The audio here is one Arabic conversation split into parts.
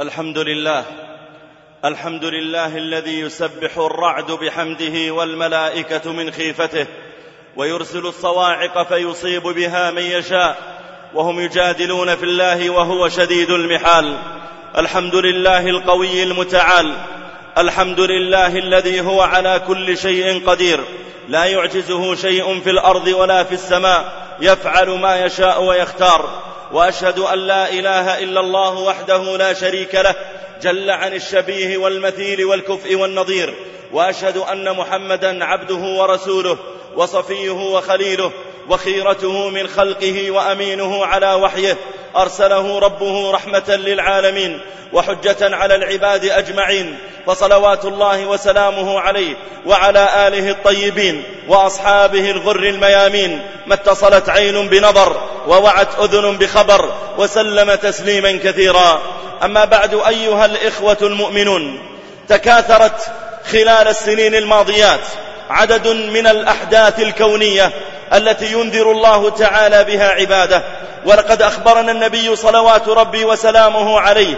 الحمد لله. الحمد لله الذي يسبح الرعد بحمده والملائكة من خيفته ويرسل الصواعق فيصيب بها من يشاء وهم يجادلون في الله وهو شديد المحال. الحمد لله القوي المتعال. الحمد لله الذي هو على كل شيء قدير. لا يعجزه شيء في الأرض ولا في السماء. يفعل ما يشاء ويختار. وأشهد أن لا إله إلا الله وحده لا شريك له جل عن الشبيه والمثيل والكفء والنظير وأشهد أن محمدا عبده ورسوله وصفيه وخليله وخيرته من خلقه وأمينه على وحيه أرسله ربه رحمة للعالمين وحجة على العباد أجمعين فصلوات الله وسلامه عليه وعلى آله الطيبين وأصحابه الغر الميامين ما اتصلت عين بنظر ووعت أذن بخبر وسلم تسليما كثيرا. أما بعد أيها الإخوة المؤمنون تكاثرت خلال السنين الماضيات عدد من الأحداث الكونية التي ينذر الله تعالى بها عباده. ولقد أخبرنا النبي صلوات ربي وسلامه عليه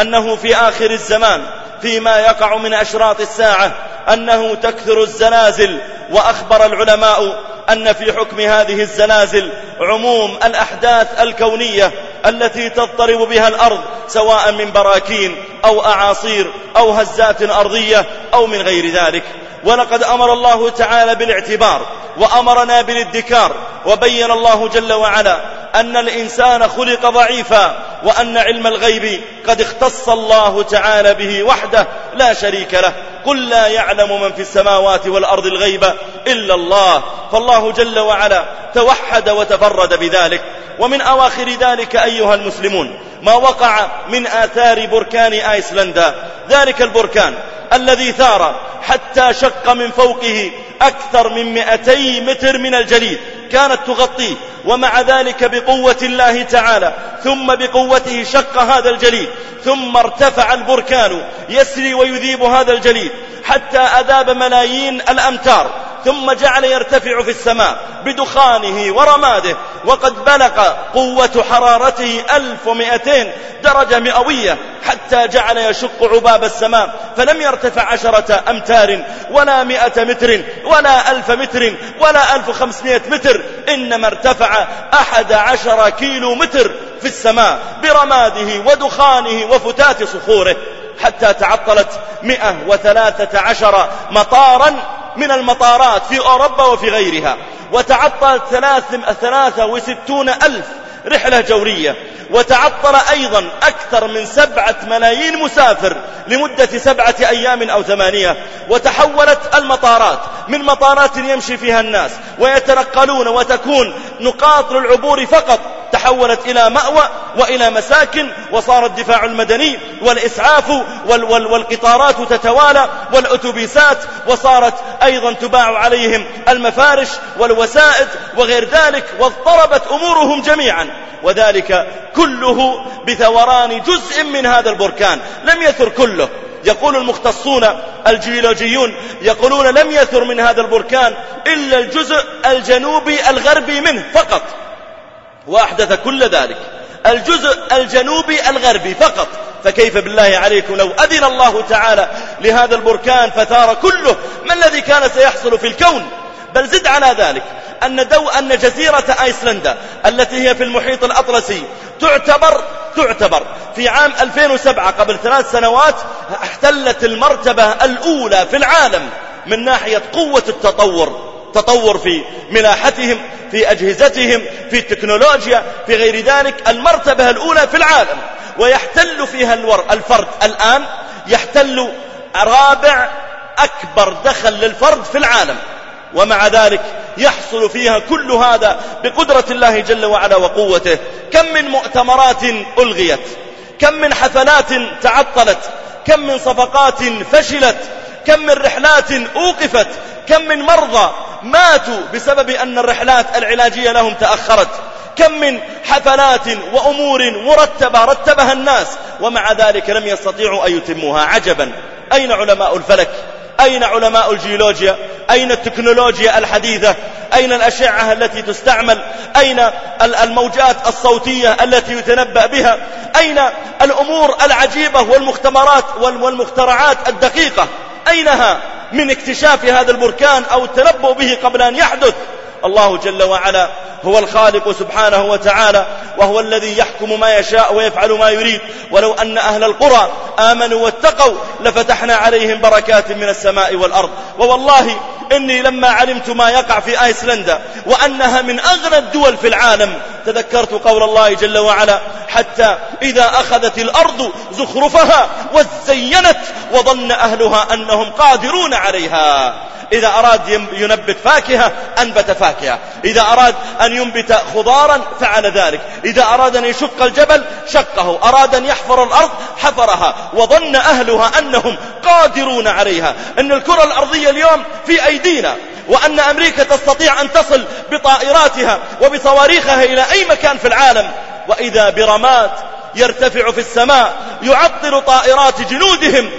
أنه في آخر الزمان فيما يقع من أشراط الساعة أنه تكثر الزلازل وأخبر العلماء أن في حكم هذه الزلازل عموم الأحداث الكونية التي تضطرب بها الأرض سواء من براكين أو أعاصير أو هزات أرضية أو من غير ذلك. ولقد أمر الله تعالى بالاعتبار وأمرنا بالادكار وبين الله جل وعلا أن الإنسان خلق ضعيفا وأن علم الغيب قد اختص الله تعالى به وحده لا شريك له. قل لا يعلم من في السماوات والأرض الغيب إلا الله. فالله جل وعلا توحد وتفرد بذلك. ومن أواخر ذلك أيها المسلمون ما وقع من آثار بركان آيسلندا. ذلك البركان الذي ثار حتى شق من فوقه أكثر من مئتي متر من الجليد كانت تغطيه ومع ذلك بقوة الله تعالى ثم بقوته شق هذا الجليد. ثم ارتفع البركان يسري ويذيب هذا الجليد حتى أذاب ملايين الأمتار. ثم جعل يرتفع في السماء بدخانه ورماده وقد بلغ قوة حرارته ألف ومئتين درجة مئوية حتى جعل يشق عباب السماء فلم يرتفع عشرة أمتار ولا مئة متر ولا ألف متر ولا ألف وخمسمائة متر إنما ارتفع أحد عشر كيلو متر في السماء برماده ودخانه وفتات صخوره حتى تعطلت مئة وثلاثة عشر مطارا من المطارات في أوروبا وفي غيرها. وتعطلت ثلاثة وستون ألف رحلة جورية. وتعطل أيضا أكثر من سبعة ملايين مسافر لمدة سبعة أيام أو ثمانية. وتحولت المطارات من مطارات يمشي فيها الناس ويتنقلون وتكون نقاط للعبور فقط تحولت إلى مأوى وإلى مساكن وصار الدفاع المدني والإسعاف وال وال والقطارات تتوالى والأتوبيسات وصارت أيضا تباع عليهم المفارش والوسائد وغير ذلك واضطربت أمورهم جميعا. وذلك كله بثوران جزء من هذا البركان. لم يثر كله. يقول المختصون الجيولوجيون يقولون لم يثر من هذا البركان إلا الجزء الجنوبي الغربي منه فقط. وأحدث كل ذلك. الجزء الجنوبي الغربي فقط. فكيف بالله عليكم لو أذن الله تعالى لهذا البركان فثار كله؟ ما الذي كان سيحصل في الكون؟ بل زد على ذلك أن, دو أن جزيرة آيسلندا التي هي في المحيط الأطلسي تعتبر تعتبر في عام 2007 قبل ثلاث سنوات احتلت المرتبة الأولى في العالم من ناحية قوة التطور. تطور في ملاحتهم في أجهزتهم في التكنولوجيا في غير ذلك المرتبة الأولى في العالم. ويحتل فيها الفرد الآن يحتل رابع أكبر دخل للفرد في العالم. ومع ذلك يحصل فيها كل هذا بقدرة الله جل وعلا وقوته. كم من مؤتمرات ألغيت كم من حفلات تعطلت كم من صفقات فشلت كم من رحلات أوقفت كم من مرضى ماتوا بسبب أن الرحلات العلاجية لهم تأخرت كم من حفلات وأمور مرتبة رتبها الناس ومع ذلك لم يستطيعوا أن يتموها. عجبا. أين علماء الفلك؟ أين علماء الجيولوجيا؟ أين التكنولوجيا الحديثة؟ أين الأشعة التي تستعمل؟ أين الموجات الصوتية التي يتنبأ بها؟ أين الأمور العجيبة والمختبرات والمخترعات الدقيقة؟ أينها من اكتشاف هذا البركان أو التنبؤ به قبل أن يحدث؟ الله جل وعلا هو الخالق سبحانه وتعالى وهو الذي يحكم ما يشاء ويفعل ما يريد. ولو أن أهل القرى آمنوا واتقوا لفتحنا عليهم بركات من السماء والأرض. ووالله إني لما علمت ما يقع في آيسلندا وأنها من أغنى الدول في العالم تذكرت قول الله جل وعلا حتى إذا أخذت الأرض زخرفها وزينت وظن أهلها أنهم قادرون عليها. إذا أراد ينبت فاكهة أنبت فاكهة. إذا أراد أن ينبت خضارا فعل ذلك. إذا أراد أن يشق الجبل شقه. أراد أن يحفر الأرض حفرها. وظن أهلها أنهم قادرون عليها. أن الكرة الأرضية اليوم في أيدينا وأن أمريكا تستطيع أن تصل بطائراتها وبصواريخها إلى أي مكان في العالم. وإذا برمات يرتفع في السماء يعطل طائرات جنودهم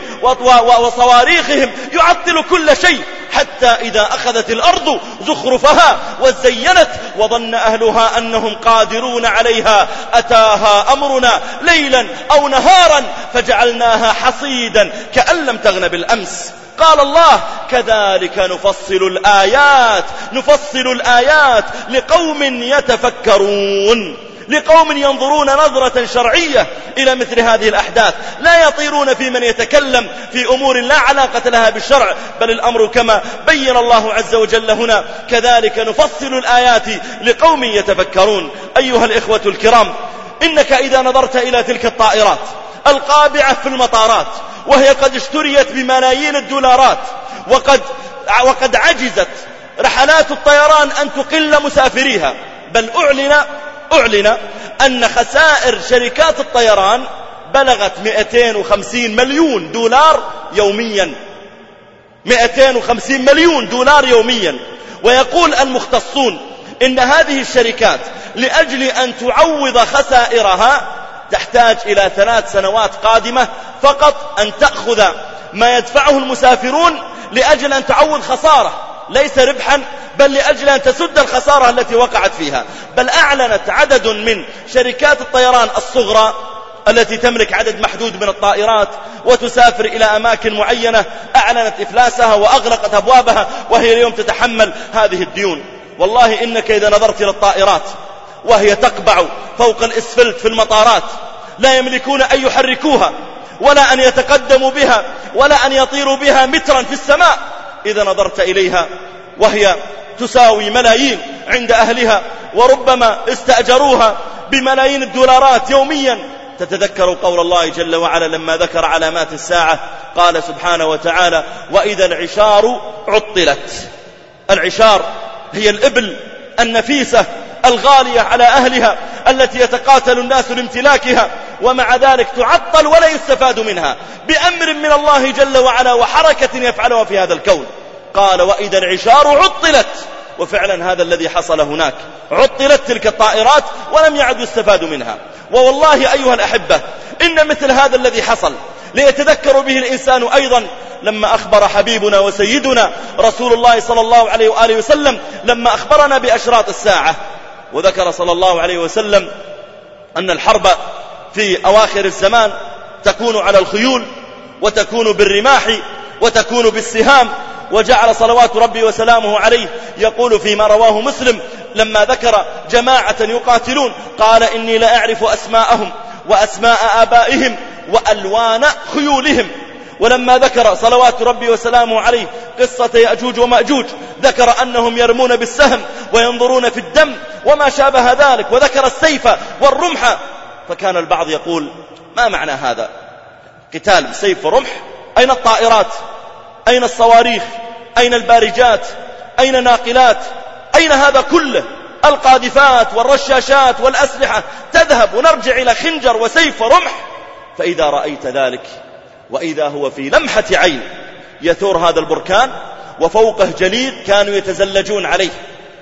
وصواريخهم يعطل كل شيء حتى إذا أخذت الأرض زخرفها وزينت وظن أهلها أنهم قادرون عليها. أتاها أمرنا ليلا أو نهارا فجعلناها حصيدا كأن لم تغن بالأمس. قال الله كذلك نفصل الآيات نفصل الآيات لقوم يتفكرون. لقوم ينظرون نظرة شرعية إلى مثل هذه الأحداث. لا يطيرون في من يتكلم في أمور لا علاقة لها بالشرع بل الأمر كما بين الله عز وجل هنا. كذلك نفصل الآيات لقوم يتفكرون. أيها الإخوة الكرام إنك إذا نظرت إلى تلك الطائرات القابعة في المطارات وهي قد اشتريت بملايين الدولارات وقد, وقد عجزت رحلات الطيران أن تقل مسافريها بل أعلن أعلن أن خسائر شركات الطيران بلغت 250 مليون دولار يوميا. 250 مليون دولار يوميا. ويقول المختصون إن هذه الشركات لأجل أن تعوض خسائرها تحتاج إلى ثلاث سنوات قادمة فقط أن تأخذ ما يدفعه المسافرون لأجل أن تعوض خسارة. ليس ربحا بل لأجل أن تسد الخسارة التي وقعت فيها. بل أعلنت عدد من شركات الطيران الصغرى التي تملك عدد محدود من الطائرات وتسافر إلى أماكن معينة أعلنت إفلاسها وأغلقت أبوابها وهي اليوم تتحمل هذه الديون. والله إنك إذا نظرت إلى الطائرات وهي تقبع فوق الإسفلت في المطارات. لا يملكون أن يحركوها ولا أن يتقدموا بها ولا أن يطيروا بها مترا في السماء. إذا نظرت إليها وهي تساوي ملايين عند أهلها وربما استأجروها بملايين الدولارات يوميا. تتذكر قول الله جل وعلا لما ذكر علامات الساعة قال سبحانه وتعالى وإذا العشار عطلت. العشار هي الإبل النفيسة الغالية على أهلها التي يتقاتل الناس لامتلاكها. ومع ذلك تعطل ولا يستفاد منها. بأمر من الله جل وعلا وحركة يفعلها في هذا الكون. قال وإذا العشار عطلت. وفعلا هذا الذي حصل هناك. عطلت تلك الطائرات ولم يعد يستفاد منها. ووالله أيها الأحبة إن مثل هذا الذي حصل ليتذكر به الإنسان أيضا لما أخبر حبيبنا وسيدنا رسول الله صلى الله عليه وآله وسلم لما أخبرنا بأشراط الساعة. وذكر صلى الله عليه وسلم أن الحرب في أواخر الزمان تكون على الخيول وتكون بالرماح وتكون بالسهام وجعل صلوات ربي وسلامه عليه. يقول فيما رواه مسلم لما ذكر جماعة يقاتلون قال إني لأعرف أسماءهم وأسماء آبائهم وألوان خيولهم. ولما ذكر صلوات ربي وسلامه عليه قصة يأجوج ومأجوج ذكر أنهم يرمون بالسهم وينظرون في الدم وما شابه ذلك وذكر السيف والرمح فكان البعض يقول ما معنى هذا؟ قتال بسيف ورمح؟ أين الطائرات؟ أين الصواريخ؟ أين البارجات؟ أين ناقلات؟ أين هذا كله؟ القاذفات والرشاشات والأسلحة تذهب ونرجع إلى خنجر وسيف ورمح؟ فإذا رأيت ذلك وإذا هو في لمحة عين يثور هذا البركان وفوقه جليد كانوا يتزلجون عليه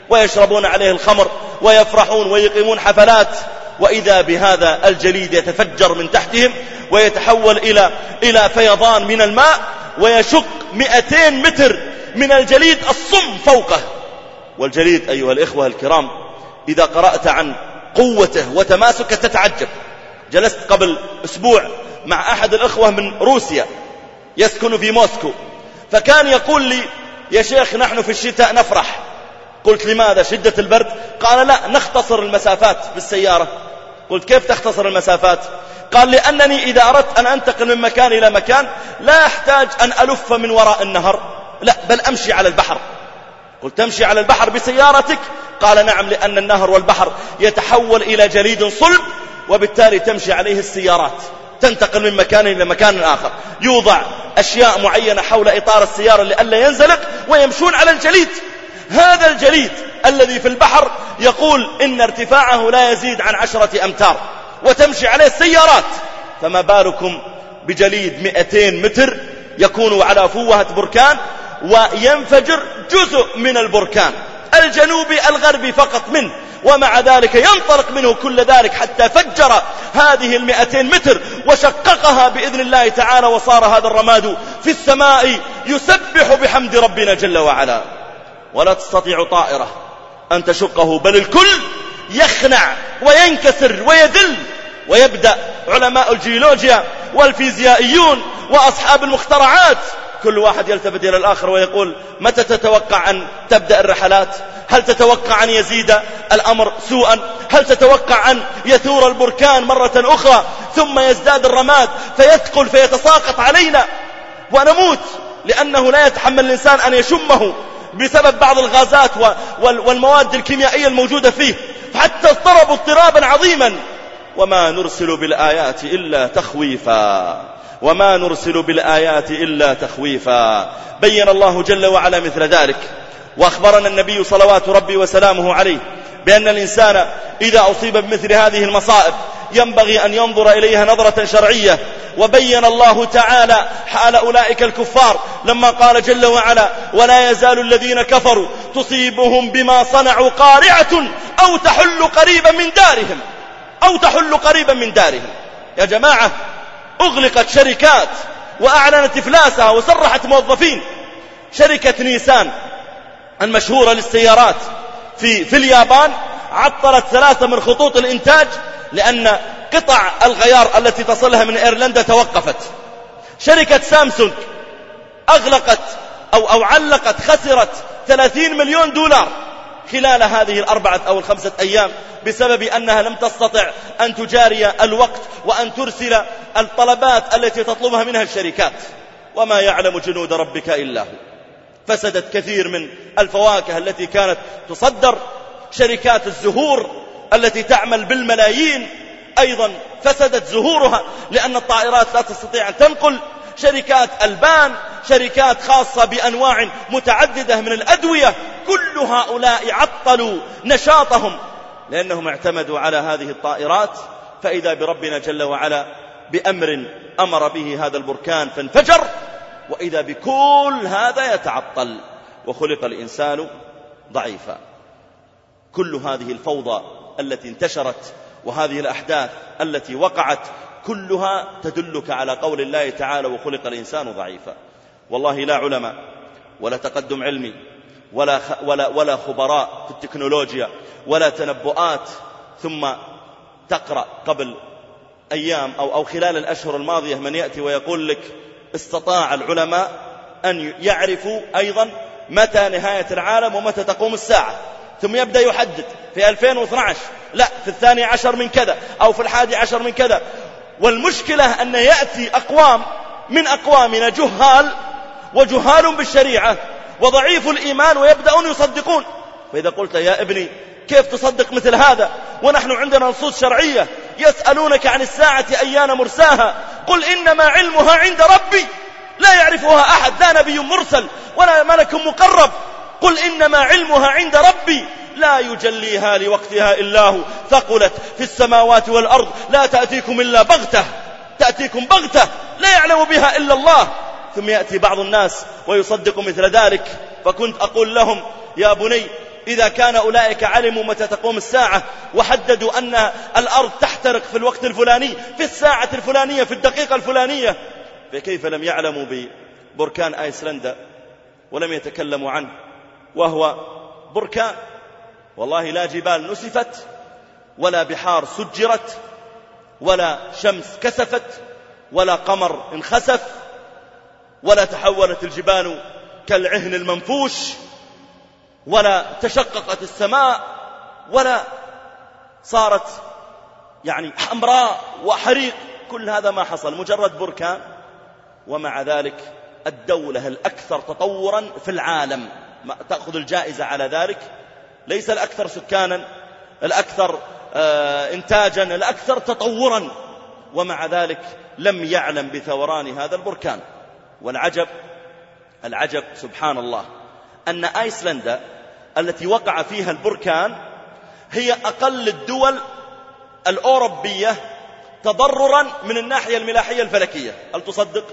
ويشربون عليه الخمر ويفرحون ويقيمون حفلات. وإذا بهذا الجليد يتفجر من تحتهم ويتحول إلى, إلى فيضان من الماء ويشق مئتين متر من الجليد الصم فوقه. والجليد أيها الإخوة الكرام إذا قرأت عن قوته وتماسكه تتعجب. جلست قبل أسبوع مع أحد الأخوة من روسيا يسكن في موسكو. فكان يقول لي يا شيخ نحن في الشتاء نفرح. قلت لماذا؟ شدة البرد؟ قال لا نختصر المسافات بالسيارة. قلت كيف تختصر المسافات؟ قال لأنني إذا أردت أن أنتقل من مكان إلى مكان لا أحتاج أن ألف من وراء النهر. لا بل أمشي على البحر. قلت تمشي على البحر بسيارتك؟ قال نعم لأن النهر والبحر يتحول إلى جليد صلب وبالتالي تمشي عليه السيارات. تنتقل من مكان إلى مكان آخر. يوضع أشياء معينة حول إطار السيارة لئلا ينزلق ويمشون على الجليد. هذا الجليد الذي في البحر يقول إن ارتفاعه لا يزيد عن عشرة أمتار وتمشي عليه السيارات. فما بالكم بجليد 200 متر يكون على فوهة بركان وينفجر جزء من البركان. الجنوبي الغربي فقط منه ومع ذلك ينطلق منه كل ذلك حتى فجر هذه المئتين متر وشققها بإذن الله تعالى وصار هذا الرماد في السماء يسبح بحمد ربنا جل وعلا. ولا تستطيع طائرة أن تشقه بل الكل يخنع وينكسر ويذل ويبدأ علماء الجيولوجيا والفيزيائيون وأصحاب المخترعات. كل واحد يلتفت إلى الآخر ويقول متى تتوقع أن تبدأ الرحلات؟ هل تتوقع أن يزيد الأمر سوءا؟ هل تتوقع أن يثور البركان مرة أخرى ثم يزداد الرماد فيثقل فيتساقط علينا ونموت؟ لأنه لا يتحمل الإنسان أن يشمه. بسبب بعض الغازات والمواد الكيميائية الموجودة فيه. حتى اضطربوا اضطرابا عظيما. وما نرسل بالآيات إلا تخويفا. وما نرسل بالآيات إلا تخويفا. بين الله جل وعلا مثل ذلك. وأخبرنا النبي صلوات ربي وسلامه عليه بأن الإنسان إذا أصيب بمثل هذه المصائب ينبغي أن ينظر إليها نظرة شرعية. وبين الله تعالى حال أولئك الكفار. لما قال جل وعلا ولا يزال الذين كفروا تصيبهم بما صنعوا قارعة أو تحل قريبا من دارهم. أو تحل قريبا من دارهم. يا جماعة أغلقت شركات وأعلنت إفلاسها وسرحت موظفين. شركة نيسان المشهورة للسيارات في, في اليابان عطلت ثلاثة من خطوط الإنتاج لأن قطع الغيار التي تصلها من إيرلندا توقفت. شركة سامسونج أغلقت أو, أو علقت خسرت 30 مليون دولار خلال هذه الأربعة أو الخمسة أيام بسبب أنها لم تستطع أن تجاري الوقت وأن ترسل الطلبات التي تطلبها منها الشركات. وما يعلم جنود ربك إلا هو. فسدت كثير من الفواكه التي كانت تصدر. شركات الزهور التي تعمل بالملايين أيضا فسدت زهورها لأن الطائرات لا تستطيع أن تنقل. شركات ألبان شركات خاصة بأنواع متعددة من الأدوية كل هؤلاء عطلوا نشاطهم. لأنهم اعتمدوا على هذه الطائرات فإذا بربنا جل وعلا بأمر أمر به هذا البركان فانفجر وإذا بكل هذا يتعطل وخلق الإنسان ضعيفا. كل هذه الفوضى التي انتشرت وهذه الأحداث التي وقعت كلها تدلك على قول الله تعالى وخلق الإنسان ضعيفا. والله لا علماء ولا تقدم علمي ولا, ولا, ولا خبراء في التكنولوجيا ولا تنبؤات ثم تقرأ قبل أيام أو, أو خلال الأشهر الماضية من يأتي ويقول لك استطاع العلماء أن يعرفوا أيضا متى نهاية العالم ومتى تقوم الساعة. ثم يبدأ يحدد في 2012 لا في الثاني عشر من كذا أو في الحادي عشر من كذا. والمشكلة أن يأتي أقوام من أقوامنا جهال وجهال بالشريعة وضعيف الإيمان ويبدأون يصدقون. فإذا قلت يا ابني كيف تصدق مثل هذا؟ ونحن عندنا نصوص شرعية يسألونك عن الساعة أيان مرساها. قل إنما علمها عند ربي. لا يعرفها أحد لا نبي مرسل ولا ملك مقرب. قل إنما علمها عند ربي. لا يجليها لوقتها إلا هو. ثقلت في السماوات والأرض. لا تأتيكم إلا بغتة. تأتيكم بغتة. لا يعلم بها إلا الله. ثم يأتي بعض الناس ويصدق مثل ذلك. فكنت أقول لهم يا بني إذا كان أولئك علموا متى تقوم الساعة وحددوا أن الأرض تحترق في الوقت الفلاني في الساعة الفلانية في الدقيقة الفلانية. فكيف لم يعلموا بركان آيسلندا ولم يتكلموا عنه؟ وهو بركان والله لا جبال نسفت ولا بحار سجرت ولا شمس كسفت ولا قمر انخسف ولا تحولت الجبال كالعهن المنفوش ولا تشققت السماء ولا صارت يعني حمراء وحريق. كل هذا ما حصل. مجرد بركان ومع ذلك الدولة الأكثر تطورا في العالم. تأخذ الجائزة على ذلك؟ ليس الأكثر سكانا الأكثر آه، إنتاجا الأكثر تطورا. ومع ذلك لم يعلم بثوران هذا البركان. والعجب العجب سبحان الله أن آيسلندا التي وقع فيها البركان هي أقل الدول الأوروبية تضررا من الناحية الملاحية الفلكية. هل تصدق؟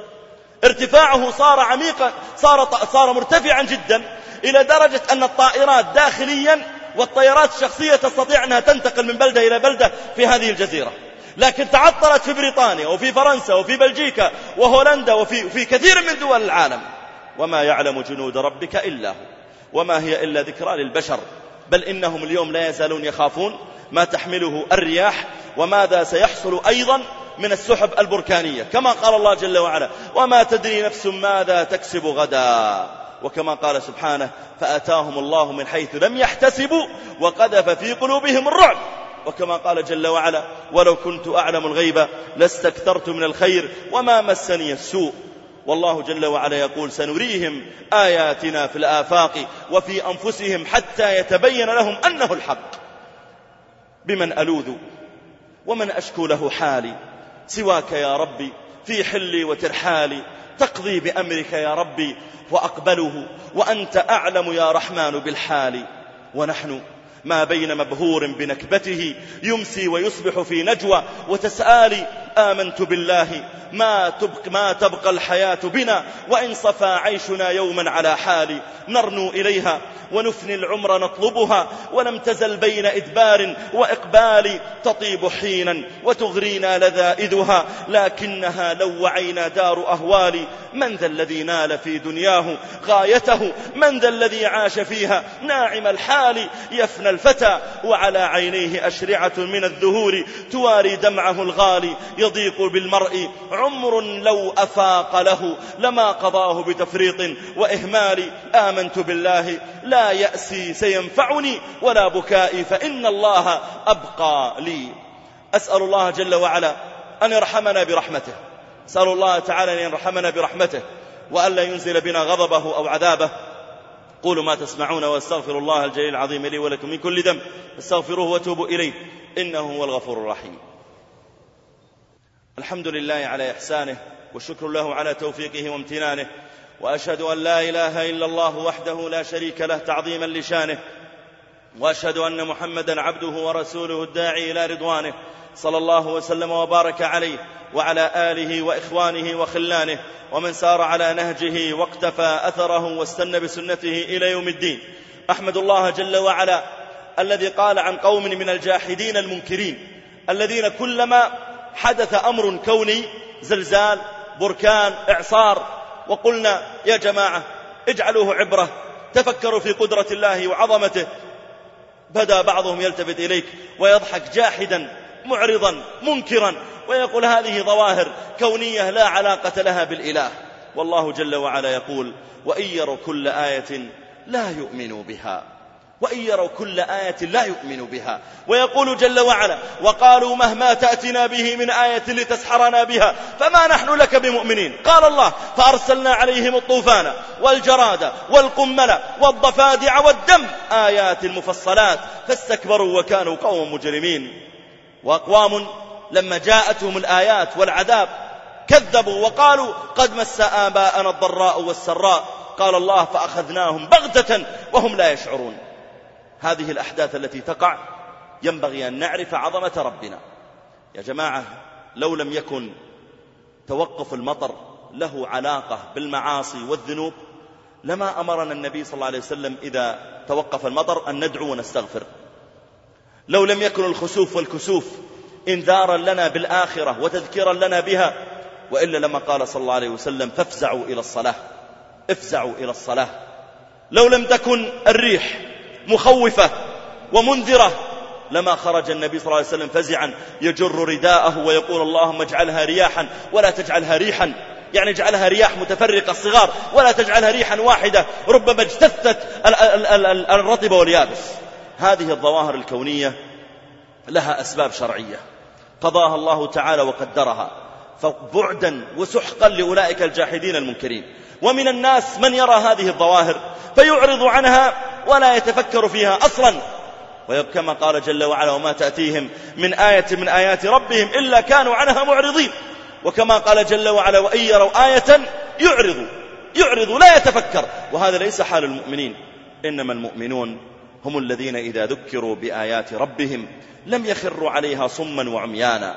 ارتفاعه صار عميقا صار, صار مرتفعا جدا. إلى درجة أن الطائرات داخليا والطيارات الشخصية تستطيع أنها تنتقل من بلدة إلى بلدة في هذه الجزيرة. لكن تعطلت في بريطانيا وفي فرنسا وفي بلجيكا وهولندا وفي في كثير من دول العالم. وما يعلم جنود ربك إلا هو. وما هي إلا ذكرى للبشر. بل إنهم اليوم لا يزالون يخافون ما تحمله الرياح وماذا سيحصل أيضا من السحب البركانية. كما قال الله جل وعلا وما تدري نفس ماذا تكسب غدا. وكما قال سبحانه فأتاهم الله من حيث لم يحتسبوا وقذف في قلوبهم الرعب. وكما قال جل وعلا ولو كنت أعلم الغيب لاستكثرت من الخير وما مسني السوء. والله جل وعلا يقول سنريهم آياتنا في الآفاق وفي أنفسهم حتى يتبين لهم أنه الحق. بمن ألوذ ومن أشكو له حالي سواك يا ربي في حلي وترحالي تقضي بأمرك يا ربي وأقبله وأنت أعلم يا رحمن بالحال. ونحن ما بين مبهور بنكبته يمسي ويصبح في نجوى وتسآلي آمنت بالله ما تبق, ما تبقى الحياة بنا وإن صفى عيشنا يوما على حال نرنو إليها ونفني العمر نطلبها ولم تزل بين إدبار وإقبال. تطيب حينا وتغرينا لذائذها لكنها لو وعينا دار أهوال من ذا الذي نال في دنياه غايته؟ من ذا الذي عاش فيها؟ ناعم الحال يفنى الفتى. وعلى عينيه أشرعة من الذهور تواري دمعه الغالي. يضيق بالمرء عمر لو أفاق له لما قضاه بتفريط وإهمال آمنت بالله لا يأسي سينفعني ولا بكائي فإن الله أبقى لي. أسأل الله جل وعلا أن يرحمنا برحمته. أسأل الله تعالى أن يرحمنا برحمته وألا ينزل بنا غضبه أو عذابه. قولوا ما تسمعون واستغفر الله الجليل العظيم لي ولكم من كل ذنب. أستغفروه وتوبوا إليه. إنه هو الغفور الرحيم. الحمد لله على إحسانه والشكر له على توفيقه وامتنانه وأشهد أن لا إله إلا الله وحده لا شريك له تعظيما لشانه وأشهد أن محمدا عبده ورسوله الداعي إلى رضوانه صلى الله وسلم وبارك عليه وعلى آله وإخوانه وخلانه ومن سار على نهجه واقتفى أثره واستنى بسنته إلى يوم الدين. أحمد الله جل وعلا الذي قال عن قوم من الجاحدين المنكرين الذين كلما حدث أمر كوني زلزال بركان إعصار وقلنا يا جماعة اجعلوه عبرة تفكروا في قدرة الله وعظمته. بدا بعضهم يلتفت إليك ويضحك جاحدا معرضا منكرا ويقول هذه ظواهر كونية لا علاقة لها بالإله. والله جل وعلا يقول وإن يروا كل آية لا يؤمنوا بها. وإن يروا كل آية لا يؤمنوا بها. ويقول جل وعلا وقالوا مهما تأتنا به من آية لتسحرنا بها فما نحن لك بمؤمنين. قال الله فأرسلنا عليهم الطوفان والجراد والقمل والضفادع والدم آيات مفصلات فاستكبروا وكانوا قوم مجرمين. وأقوام لما جاءتهم الآيات والعذاب كذبوا وقالوا قد مس آباءنا الضراء والسراء. قال الله فأخذناهم بغتة وهم لا يشعرون. هذه الأحداث التي تقع ينبغي أن نعرف عظمة ربنا. يا جماعة لو لم يكن توقف المطر له علاقة بالمعاصي والذنوب لما أمرنا النبي صلى الله عليه وسلم إذا توقف المطر أن ندعو ونستغفر. لو لم يكن الخسوف والكسوف إنذارا لنا بالآخرة وتذكيرا لنا بها وإلا لما قال صلى الله عليه وسلم فافزعوا إلى الصلاة افزعوا إلى الصلاة. لو لم تكن الريح مخوفة ومنذرة. لما خرج النبي صلى الله عليه وسلم فزعا يجر رداءه ويقول اللهم اجعلها رياحا ولا تجعلها ريحا. يعني اجعلها رياح متفرقة الصغار ولا تجعلها ريحا واحدة. ربما اجتثت الرطب واليابس. هذه الظواهر الكونية لها أسباب شرعية. قضاها الله تعالى وقدرها. فبعدا وسحقا لأولئك الجاحدين المنكرين. ومن الناس من يرى هذه الظواهر فيعرض عنها ولا يتفكر فيها أصلا. وكما قال جل وعلا وما تأتيهم من آية من آيات ربهم إلا كانوا عنها معرضين. وكما قال جل وعلا وإن يروا آية يعرضوا يعرضوا لا يتفكر. وهذا ليس حال المؤمنين. إنما المؤمنون هم الذين إذا ذكروا بآيات ربهم لم يخروا عليها صما وعميانا.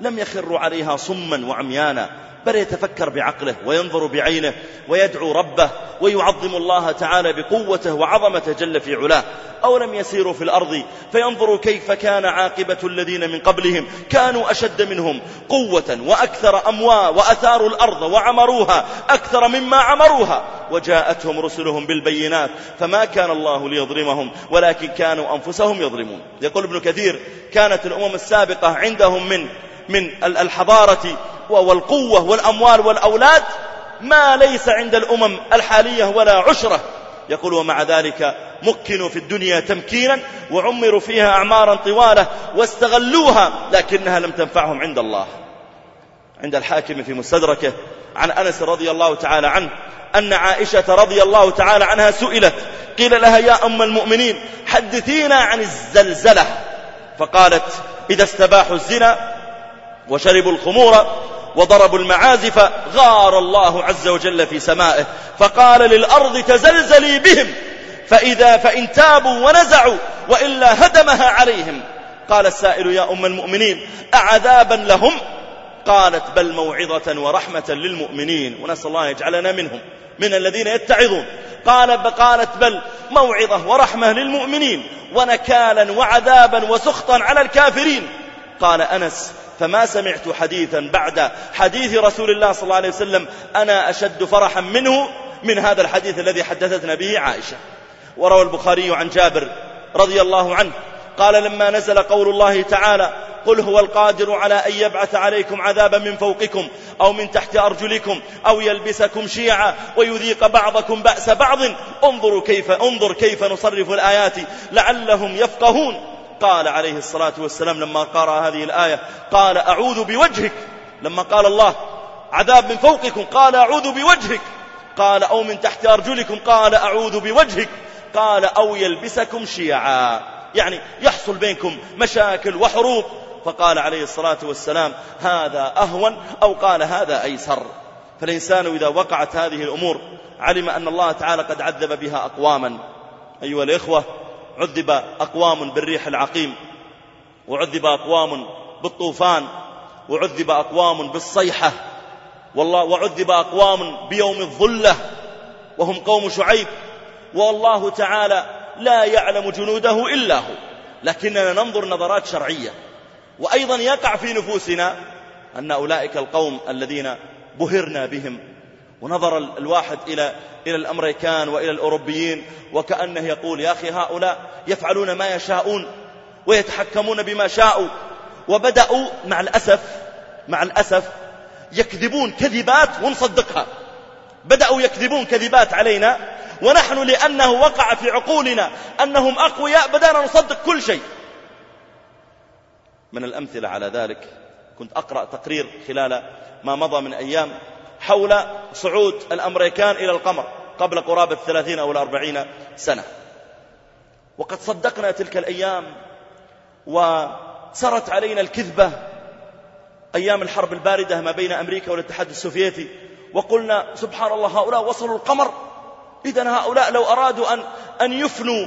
لم يخروا عليها صما وعميانا. بل يتفكر بعقله وينظر بعينه ويدعو ربه ويعظم الله تعالى بقوته وعظمته جل في علاه. أو لم يسيروا في الأرض فينظروا كيف كان عاقبة الذين من قبلهم. كانوا أشد منهم قوة وأكثر أموا وأثاروا الأرض وعمروها أكثر مما عمروها. وجاءتهم رسلهم بالبينات فما كان الله ليظلمهم ولكن كانوا أنفسهم يظلمون. يقول ابن كثير كانت الأمم السابقة عندهم من من الحضارة والقوة والأموال والأولاد ما ليس عند الأمم الحالية ولا عشرة. يقول ومع ذلك مكنوا في الدنيا تمكينا وعمروا فيها أعمارا طوالة واستغلوها لكنها لم تنفعهم عند الله. عند الحاكم في مستدركه عن أنس رضي الله تعالى عنه أن عائشة رضي الله تعالى عنها سئلت قيل لها يا أم المؤمنين حدثينا عن الزلزلة؟ فقالت إذا استباحوا الزنا وشربوا الخمور وضربوا المعازف غار الله عز وجل في سمائه فقال للأرض تزلزلي بهم فإذا فإن تابوا ونزعوا وإلا هدمها عليهم. قال السائل يا أم المؤمنين أعذابا لهم؟ قالت بل موعظة ورحمة للمؤمنين ونسأل الله يجعلنا منهم من الذين يتعظون. قال قالت بل موعظة ورحمة للمؤمنين ونكالا وعذابا وسخطا على الكافرين. قال أنس فما سمعت حديثا بعد حديث رسول الله صلى الله عليه وسلم أنا أشد فرحا منه من هذا الحديث الذي حدثتنا به عائشة. وروى البخاري عن جابر رضي الله عنه قال لما نزل قول الله تعالى قل هو القادر على أن يبعث عليكم عذابا من فوقكم أو من تحت أرجلكم أو يلبسكم شيعا ويذيق بعضكم بأس بعض انظروا كيف انظر كيف نصرف الآيات لعلهم يفقهون قال عليه الصلاة والسلام لما قرأ هذه الآية قال أعوذ بوجهك. لما قال الله عذاب من فوقكم. قال أعوذ بوجهك. قال أو من تحت أرجلكم. قال أعوذ بوجهك. قال أو يلبسكم شيعا. يعني يحصل بينكم مشاكل وحروب. فقال عليه الصلاة والسلام هذا أهون أو قال هذا أيسر. فالإنسان إذا وقعت هذه الأمور علم أن الله تعالى قد عذب بها أقواما. أيها الإخوة عذب أقوام بالريح العقيم وعذب أقوام بالطوفان وعذب أقوام بالصيحة والله وعذب أقوام بيوم الظلة وهم قوم شعيب والله تعالى لا يعلم جنوده إلا هو. لكننا ننظر نظرات شرعية وأيضا يقع في نفوسنا أن أولئك القوم الذين بهرنا بهم ونظر الواحد إلى إلى الأمريكان وإلى الأوروبيين وكأنه يقول يا أخي هؤلاء يفعلون ما يشاءون ويتحكمون بما شاءوا. وبدأوا مع الأسف مع الأسف يكذبون كذبات ونصدقها. بدأوا يكذبون كذبات علينا ونحن لأنه وقع في عقولنا أنهم أقوياء بدأنا نصدق كل شيء. من الأمثلة على ذلك كنت أقرأ تقرير خلال ما مضى من أيام حول صعود الأمريكان إلى القمر قبل قرابة الثلاثين أو الأربعين سنة. وقد صدقنا تلك الأيام وسرت علينا الكذبة أيام الحرب الباردة ما بين أمريكا والاتحاد السوفيتي وقلنا سبحان الله هؤلاء وصلوا القمر. إذا هؤلاء لو أرادوا أن, أن يفنوا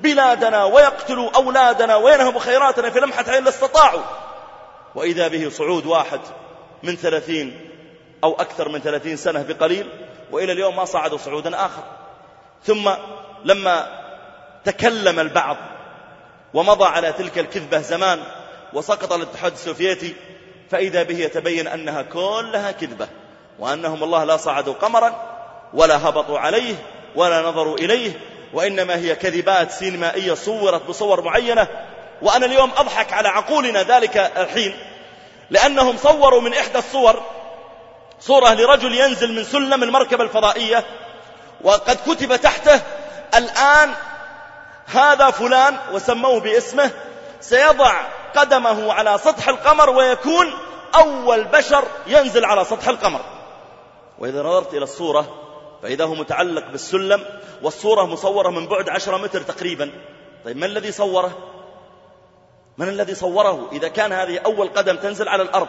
بلادنا ويقتلوا أولادنا وينهبوا خيراتنا في لمحة عين لاستطاعوا. وإذا به صعود واحد من ثلاثين أو أكثر من ثلاثين سنة بقليل وإلى اليوم ما صعدوا صعودا آخر. ثم لما تكلم البعض ومضى على تلك الكذبة زمان وسقط الاتحاد السوفيتي فإذا به يتبين أنها كلها كذبة وأنهم الله لا صعدوا قمرا ولا هبطوا عليه ولا نظروا إليه وإنما هي كذبات سينمائية صورت بصور معينة. وأنا اليوم أضحك على عقولنا ذلك الحين لأنهم صوروا من إحدى الصور صورة لرجل ينزل من سلم المركبة الفضائية وقد كتب تحته الآن هذا فلان وسموه باسمه سيضع قدمه على سطح القمر ويكون أول بشر ينزل على سطح القمر. وإذا نظرت إلى الصورة فإذا هو متعلق بالسلم والصورة مصورة من بعد عشرة متر تقريبا. طيب من الذي صوره؟ من الذي صوره؟ إذا كان هذه أول قدم تنزل على الأرض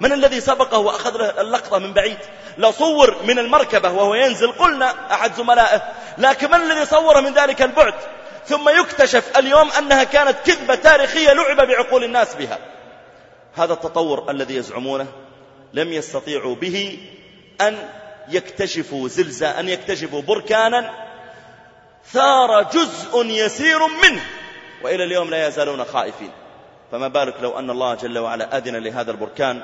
من الذي سبقه وأخذ اللقطة من بعيد؟ لو صور من المركبة وهو ينزل. قلنا أحد زملائه لكن من الذي صوره من ذلك البعد؟ ثم يكتشف اليوم أنها كانت كذبة تاريخية لعب بعقول الناس بها. هذا التطور الذي يزعمونه لم يستطيعوا به أن يكتشفوا زلزال أن يكتشفوا بركانا ثار جزء يسير منه وإلى اليوم لا يزالون خائفين. فما بالك لو أن الله جل وعلا أذن لهذا البركان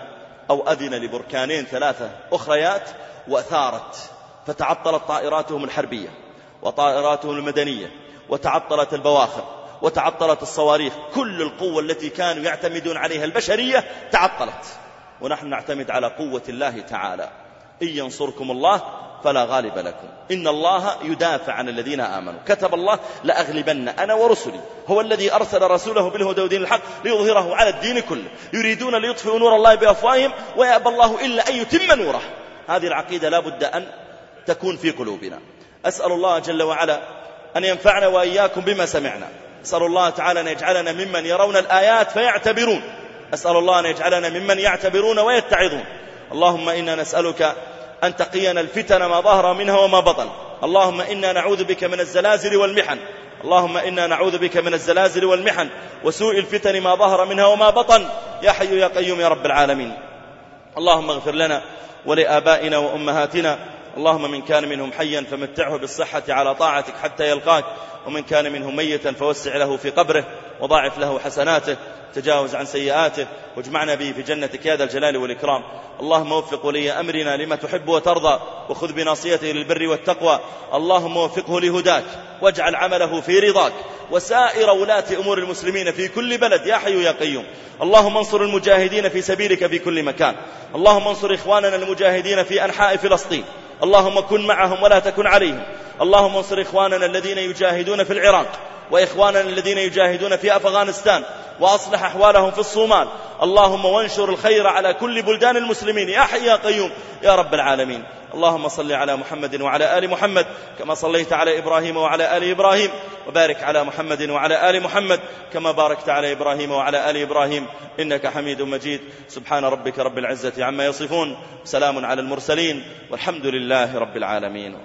أو أذن لبركانين ثلاثة أخريات وأثارت فتعطلت طائراتهم الحربية وطائراتهم المدنية وتعطلت البواخر وتعطلت الصواريخ كل القوة التي كانوا يعتمدون عليها البشرية تعطلت. ونحن نعتمد على قوة الله تعالى. إن ينصركم الله فلا غالب لكم. إن الله يدافع عن الذين آمنوا. كتب الله لأغلبن أنا ورسلي. هو الذي أرسل رسوله بالهدى ودين الحق ليظهره على الدين كله. يريدون ليطفئوا نور الله بأفواههم ويأبى الله إلا أن يتم نوره. هذه العقيدة لا بد أن تكون في قلوبنا. أسأل الله جل وعلا أن ينفعنا وإياكم بما سمعنا. أسأل الله تعالى أن يجعلنا ممن يرون الآيات فيعتبرون. أسأل الله أن يجعلنا ممن يعتبرون ويتعظون. اللهم إنا نسألك أن تقينا الفتن ما ظهر منها وما بطن. اللهم إنا نعوذ بك من الزلازل والمحن. اللهم إنا نعوذ بك من الزلازل والمحن. وسوء الفتن ما ظهر منها وما بطن. يا حي يا قيوم يا رب العالمين. اللهم اغفر لنا ولآبائنا وأمهاتنا. اللهم من كان منهم حيا فمتعه بالصحة على طاعتك حتى يلقاك. ومن كان منهم ميتا فوسع له في قبره. وضاعف له حسناته تجاوز عن سيئاته واجمعنا به في جنتك يا ذا الجلال والإكرام. اللهم وفق ولي أمرنا لما تحب وترضى وخذ بناصيته للبر والتقوى. اللهم وفقه لهداك واجعل عمله في رضاك. وسائر ولاة أمور المسلمين في كل بلد يا حي يا قيوم. اللهم انصر المجاهدين في سبيلك في كل مكان. اللهم انصر إخواننا المجاهدين في أنحاء فلسطين. اللهم كن معهم ولا تكن عليهم. اللهم انصر إخواننا الذين يجاهدون في العراق. وإخواننا الذين يجاهدون في أفغانستان وأصلح أحوالهم في الصومال. اللهم وانشر الخير على كل بلدان المسلمين. يا حي يا قيوم يا رب العالمين. اللهم صل على محمد وعلى آل محمد كما صليت على إبراهيم وعلى آل إبراهيم. وبارك على محمد وعلى آل محمد كما باركت على إبراهيم وعلى آل إبراهيم. إنك حميد مجيد. سبحان ربك رب العزة عما يصفون. سلام على المرسلين. والحمد لله رب العالمين.